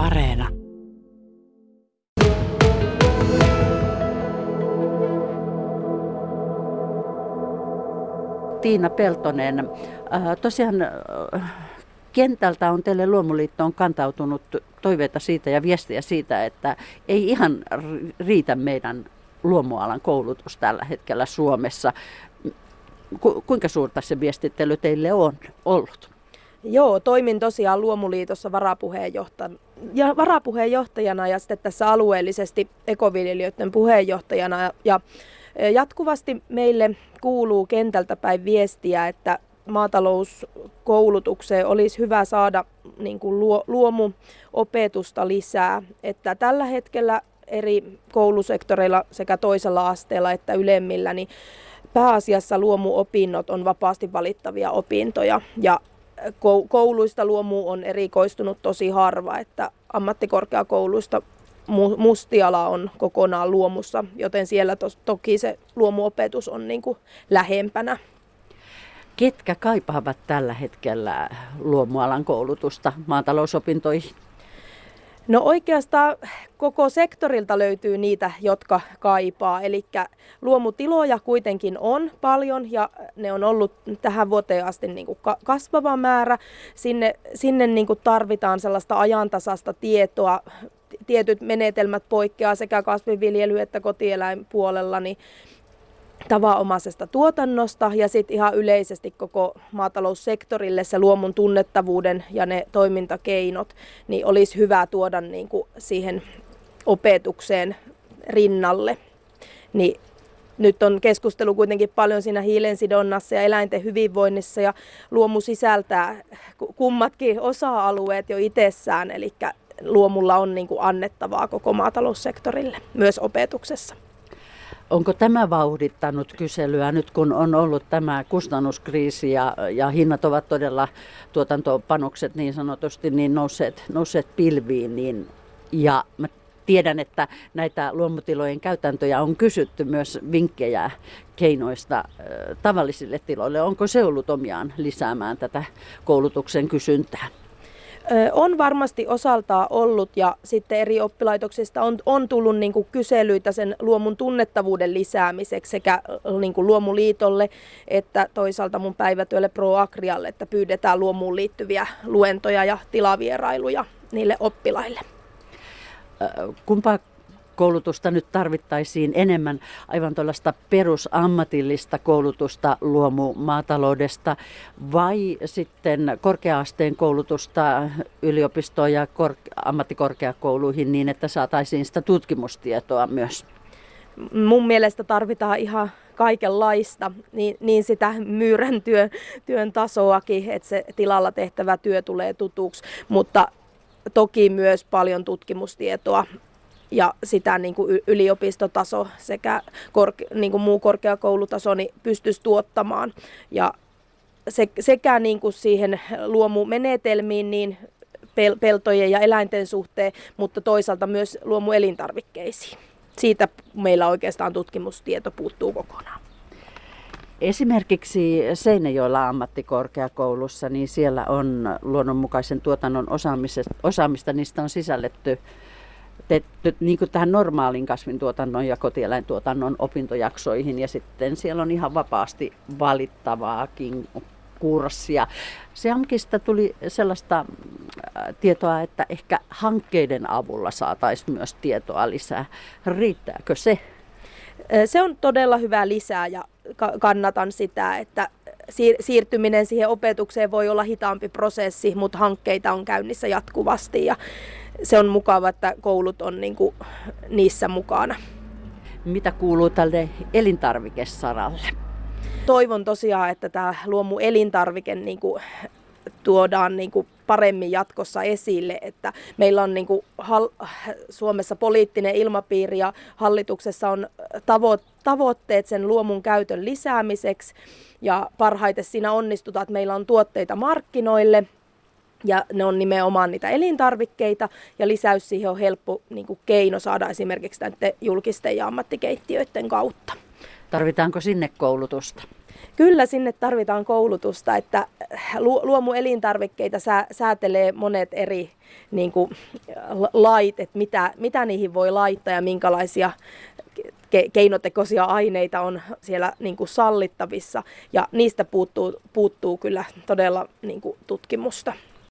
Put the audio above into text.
Areena. Tiina Peltonen, äh, tosiaan äh, kentältä on teille Luomuliittoon kantautunut toiveita siitä ja viestiä siitä, että ei ihan riitä meidän luomualan koulutus tällä hetkellä Suomessa. Ku, kuinka suurta se viestittely teille on ollut? Joo, toimin tosiaan Luomuliitossa varapuheenjohtajana ja ja sitten tässä alueellisesti ekoviljelijöiden puheenjohtajana. Ja e, jatkuvasti meille kuuluu kentältä päin viestiä, että maatalouskoulutukseen olisi hyvä saada niin kuin luomuopetusta lisää. Että tällä hetkellä eri koulusektoreilla sekä toisella asteella että ylemmillä, niin pääasiassa luomuopinnot on vapaasti valittavia opintoja ja kouluista luomu on erikoistunut tosi harva, että ammattikorkeakouluista mustiala on kokonaan luomussa, joten siellä tos, toki se luomuopetus on niin kuin lähempänä. Ketkä kaipaavat tällä hetkellä luomualan koulutusta maatalousopintoihin? No oikeastaan koko sektorilta löytyy niitä, jotka kaipaa. Eli luomutiloja kuitenkin on paljon ja ne on ollut tähän vuoteen asti niin kuin kasvava määrä. Sinne, sinne niin kuin tarvitaan sellaista ajantasasta tietoa. Tietyt menetelmät poikkeaa sekä kasvinviljely- että kotieläinpuolella, niin tavanomaisesta tuotannosta ja sitten ihan yleisesti koko maataloussektorille se luomun tunnettavuuden ja ne toimintakeinot, niin olisi hyvä tuoda niin kuin siihen opetukseen rinnalle. Niin nyt on keskustelu kuitenkin paljon siinä hiilensidonnassa ja eläinten hyvinvoinnissa ja luomu sisältää kummatkin osa-alueet jo itsessään, eli luomulla on niin kuin annettavaa koko maataloussektorille myös opetuksessa. Onko tämä vauhdittanut kyselyä nyt, kun on ollut tämä kustannuskriisi ja, ja hinnat ovat todella tuotantopanokset niin sanotusti niin nousseet, nousseet pilviin, niin, ja mä tiedän, että näitä luomutilojen käytäntöjä on kysytty myös vinkkejä keinoista tavallisille tiloille. Onko se ollut omiaan lisäämään tätä koulutuksen kysyntää? On varmasti osaltaan ollut ja sitten eri oppilaitoksista on, on tullut niin kuin kyselyitä sen luomun tunnettavuuden lisäämiseksi sekä niin kuin Luomuliitolle että toisaalta mun päivätyölle ProAgrialle, että pyydetään luomuun liittyviä luentoja ja tilavierailuja niille oppilaille. Kumpaa koulutusta nyt tarvittaisiin enemmän aivan tuollaista perusammatillista koulutusta luomumaataloudesta vai sitten korkeaasteen koulutusta yliopistoon ja kor- ammattikorkeakouluihin niin, että saataisiin sitä tutkimustietoa myös? Mun mielestä tarvitaan ihan kaikenlaista, niin, niin sitä myyrän työn, työn tasoakin, että se tilalla tehtävä työ tulee tutuksi, mutta toki myös paljon tutkimustietoa ja sitä niin kuin yliopistotaso sekä korke, niin kuin muu korkeakoulutaso niin pystyisi tuottamaan. Ja se, sekä niin kuin siihen luomumenetelmiin, niin pel, peltojen ja eläinten suhteen, mutta toisaalta myös luomuelintarvikkeisiin. Siitä meillä oikeastaan tutkimustieto puuttuu kokonaan. Esimerkiksi Seinäjoella ammattikorkeakoulussa, niin siellä on luonnonmukaisen tuotannon osaamista, niistä on sisälletty tehty niin kuin tähän normaalin kasvintuotannon ja kotieläintuotannon opintojaksoihin ja sitten siellä on ihan vapaasti valittavaakin kurssia. Seamkista tuli sellaista äh, tietoa, että ehkä hankkeiden avulla saataisiin myös tietoa lisää. Riittääkö se? Se on todella hyvä lisää ja kannatan sitä, että siirtyminen siihen opetukseen voi olla hitaampi prosessi, mutta hankkeita on käynnissä jatkuvasti ja se on mukava, että koulut on niin kuin niissä mukana. Mitä kuuluu tälle elintarvikesaralle? Toivon tosiaan, että tämä luomu elintarvike niin kuin tuodaan niin kuin paremmin jatkossa esille, että meillä on niin kuin hal- Suomessa poliittinen ilmapiiri ja hallituksessa on tavo- tavoitteet sen luomun käytön lisäämiseksi ja parhaiten siinä onnistutaan, että meillä on tuotteita markkinoille – ja ne on nimenomaan niitä elintarvikkeita ja lisäys siihen on helppo niin kuin keino saada esimerkiksi näiden julkisten ja ammattikeittiöiden kautta. Tarvitaanko sinne koulutusta? Kyllä sinne tarvitaan koulutusta, että luomuelintarvikkeita sä, säätelee monet eri niin kuin, lait, että mitä, mitä niihin voi laittaa ja minkälaisia keinotekoisia aineita on siellä niin kuin sallittavissa ja niistä puuttuu, puuttuu kyllä todella niin kuin tutkimusta.